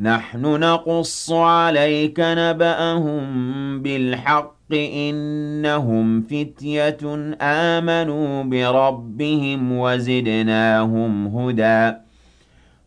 نَحْنُ نَقُصُّ عَلَيْكَ نَبَأَهُم بِالْحَقِّ ۚ إِنَّهُمْ فِتْيَةٌ آمَنُوا بِرَبِّهِمْ وَزِدْنَاهُمْ هُدًى.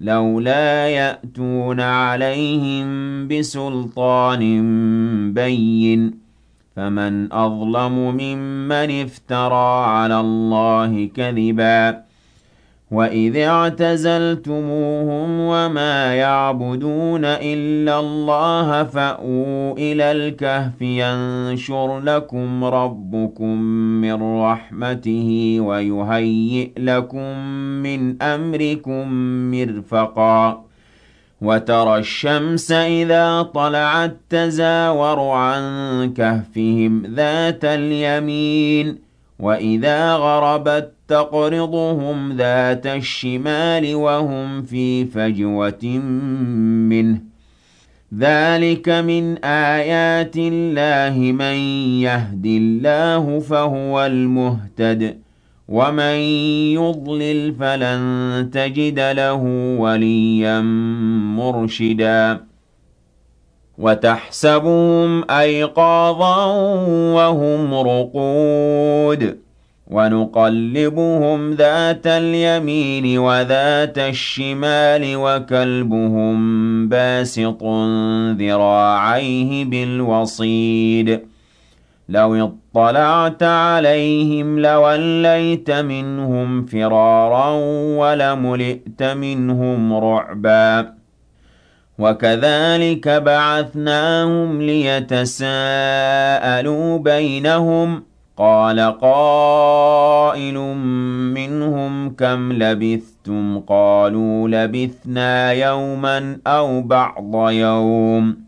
لولا يأتون عليهم بسلطان بين فمن أظلم ممن افترى على الله كذبا وإذ اعتزلتموهم وما يعبدون إلا الله فأووا إلى الكهف ينشر لكم ربكم من رحمته ويهيئ لكم من أمركم مرفقا وترى الشمس إذا طلعت تزاور عن كهفهم ذات اليمين وإذا غربت تقرضهم ذات الشمال وهم في فجوة منه ذلك من آيات الله من يهد الله فهو المهتد ومن يضلل فلن تجد له وليا مرشدا وتحسبهم أيقاظا وهم رقود. وَنُقَلِّبُهُمْ ذَاتَ الْيَمِينِ وَذَاتَ الشِّمَالِ وَكَلْبُهُم بَاسِطٌ ذِرَاعَيْهِ بِالْوَصِيدِ. لَوِ اطَّلَعْتَ عَلَيْهِمْ لَوَلَّيْتَ مِنْهُمْ فِرَارًا وَلَمُلِئْتَ مِنْهُمْ رُعْبًا. وَكَذَلِكَ بَعَثْنَاهُمْ لِيَتَسَاءَلُوا بَيْنَهُمْ ۚ. قَالَ قَائِلٌ مِّنْهُمْ كَمْ لَبِثْتُمْ ۖ؟ قَالُوا لَبِثْنَا يَوْمًا أَوْ بَعْضَ يَوْمٍ.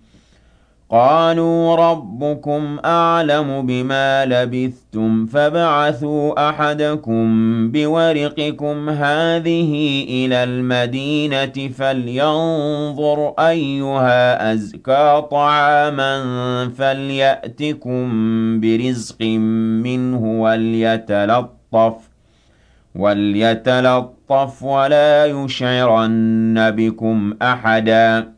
قالوا ربكم أعلم بما لبثتم فبعثوا أحدكم بورقكم هذه إلى المدينة فلينظر أيها أزكى طعاما فليأتكم برزق منه وليتلطف وليتلطف ولا يشعرن بكم أحداً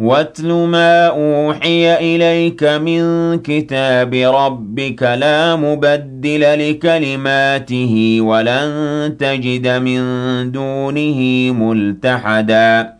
واتل ما أوحي إليك من كتاب ربك لا مبدل لكلماته ولن تجد من دونه ملتحدا.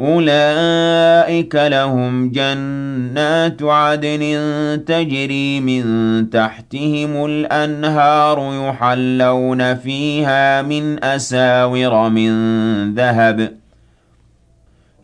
أولئك لهم جنات عدن تجري من تحتهم الأنهار يحلون فيها من أساور من ذهب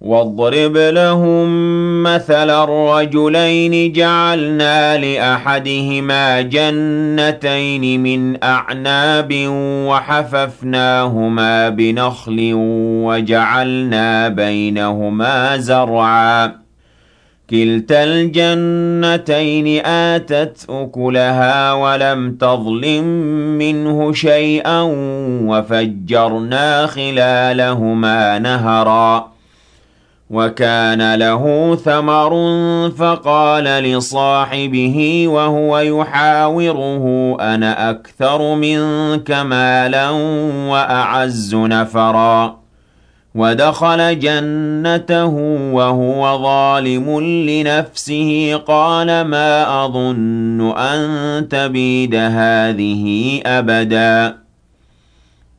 واضرب لهم مثل الرجلين جعلنا لأحدهما جنتين من أعناب وحففناهما بنخل وجعلنا بينهما زرعا. كلتا الجنتين آتت أكلها ولم تظلم منه شيئا وفجرنا خلالهما نهرا. وَكَانَ لَهُ ثَمَرٌ فَقَالَ لِصَاحِبِهِ وَهُوَ يُحَاوِرُهُ أَنَا أَكْثَرُ مِنكَ مَالًا وَأَعَزُّ نَفَرًا. وَدَخَلَ جَنَّتَهُ وَهُوَ ظَالِمٌ لِنَفْسِهِ قَالَ مَا أَظُنُّ أَن تَبِيدَ هَٰذِهِ أَبَدًا.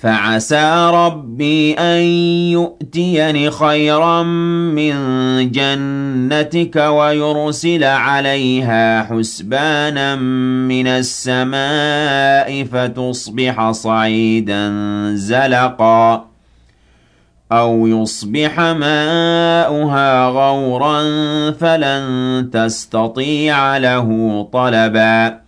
فَعَسَىٰ رَبِّي أَن يُؤْتِيَنِ خَيْرًا مِّن جَنَّتِكَ وَيُرْسِلَ عَلَيْهَا حُسْبَانًا مِّنَ السَّمَاءِ فَتُصْبِحَ صَعِيدًا زَلَقًا أَوْ يُصْبِحَ مَاؤُهَا غَوْرًا فَلَن تَسْتَطِيعَ لَهُ طَلَبًا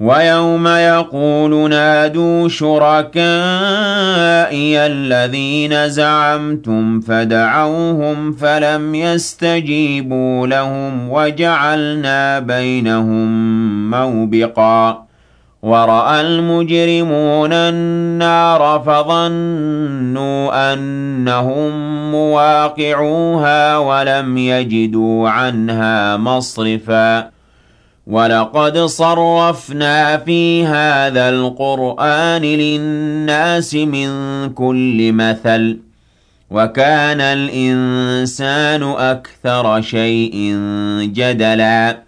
وَيَوْمَ يَقُولُ نَادُوا شُرَكَائِيَ الَّذِينَ زَعَمْتُمْ فَدَعَوْهُمْ فَلَمْ يَسْتَجِيبُوا لَهُمْ وَجَعَلْنَا بَيْنَهُم مَّوْبِقًا. وَرَأَى الْمُجْرِمُونَ النَّارَ فَظَنُّوا أَنَّهُم مُّوَاقِعُوهَا وَلَمْ يَجِدُوا عَنْهَا مَصْرِفًا. وَلَقَدْ صَرَّفْنَا فِي هَٰذَا الْقُرْآنِ لِلنَّاسِ مِن كُلِّ مَثَلٍ ۚ وَكَانَ الْإِنسَانُ أَكْثَرَ شَيْءٍ جَدَلًا.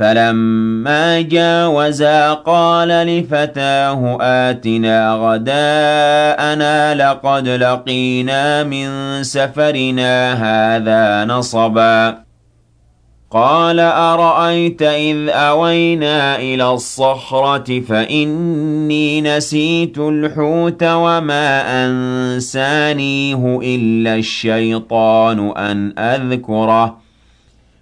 فَلَمَّا جَاوَزَا قَالَ لِفَتَاهُ آتِنَا غَدَاءَنَا لَقَدْ لَقِينَا مِن سَفَرِنَا هَٰذَا نَصَبًا قَالَ أَرَأَيْتَ إِذْ أَوَيْنَا إِلَى الصَّخْرَةِ فَإِنِّي نَسِيتُ الْحُوتَ وَمَا أَنسَانِيهُ إِلَّا الشَّيْطَانُ أَنْ أَذْكُرَهُ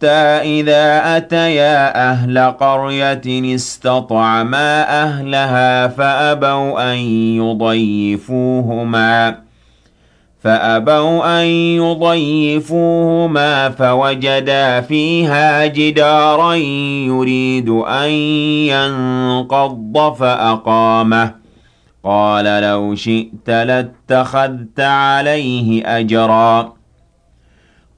حتى إذا أتيا أهل قرية استطعما أهلها فأبوا أن يضيفوهما فأبوا أن يضيفوهما فوجدا فيها جدارا يريد أن ينقض فأقامه. قال لو شئت لاتخذت عليه أجرا.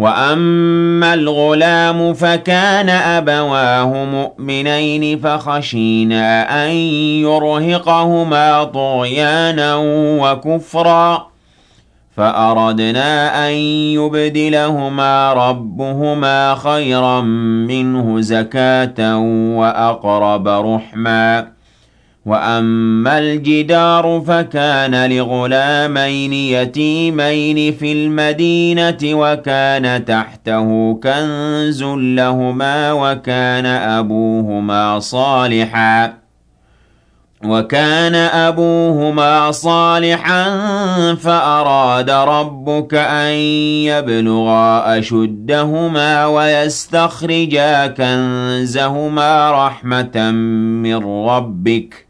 وأما الغلام فكان أبواه مؤمنين فخشينا أن يرهقهما طغيانا وكفرا فأردنا أن يبدلهما ربهما خيرا منه زكاة وأقرب رحمًا وأما الجدار فكان لغلامين يتيمين في المدينة وكان تحته كنز لهما وكان أبوهما صالحا وكان أبوهما صالحا فأراد ربك أن يبلغا أشدهما ويستخرجا كنزهما رحمة من ربك ۖ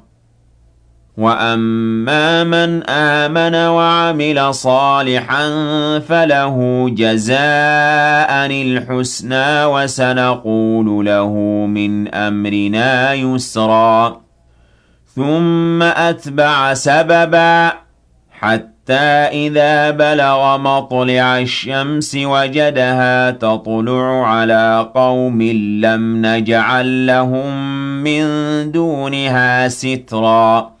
وَأَمَّا مَنْ آمَنَ وَعَمِلَ صَالِحًا فَلَهُ جَزَاءً الْحُسْنَىٰ وَسَنَقُولُ لَهُ مِنْ أَمْرِنَا يُسْرًا ثُمَّ أَتْبَعَ سَبَبًا حَتَّىٰ إِذَا بَلَغَ مَطْلِعَ الشَّمْسِ وَجَدَهَا تَطْلُعُ عَلَىٰ قَوْمٍ لَّمْ نَجْعَل لَّهُم مِّن دُونِهَا سِتْرًا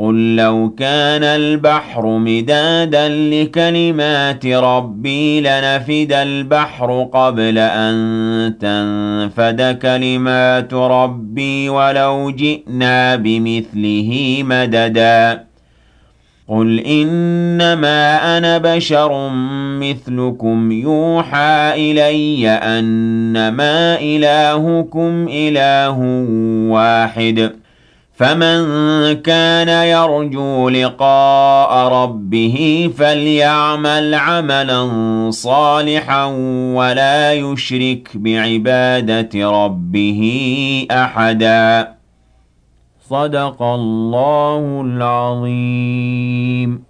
قُل لَّوْ كَانَ الْبَحْرُ مِدَادًا لِّكَلِمَاتِ رَبِّي لَنَفِدَ الْبَحْرُ قَبْلَ أَن تَنفَدَ كَلِمَاتُ رَبِّي وَلَوْ جِئْنَا بِمِثْلِهِ مَدَدًا قُلْ إِنَّمَا أَنَا بَشَرٌ مِّثْلُكُمْ يُوحَىٰ إِلَيَّ أَنَّمَا إِلَٰهُكُمْ إِلَٰهٌ وَاحِدٌ فَمَن كَانَ يَرْجُو لِقَاءَ رَبِّهِ فَلْيَعْمَلْ عَمَلًا صَالِحًا وَلَا يُشْرِكْ بِعِبَادَةِ رَبِّهِ أَحَدًا. صدق الله العظيم.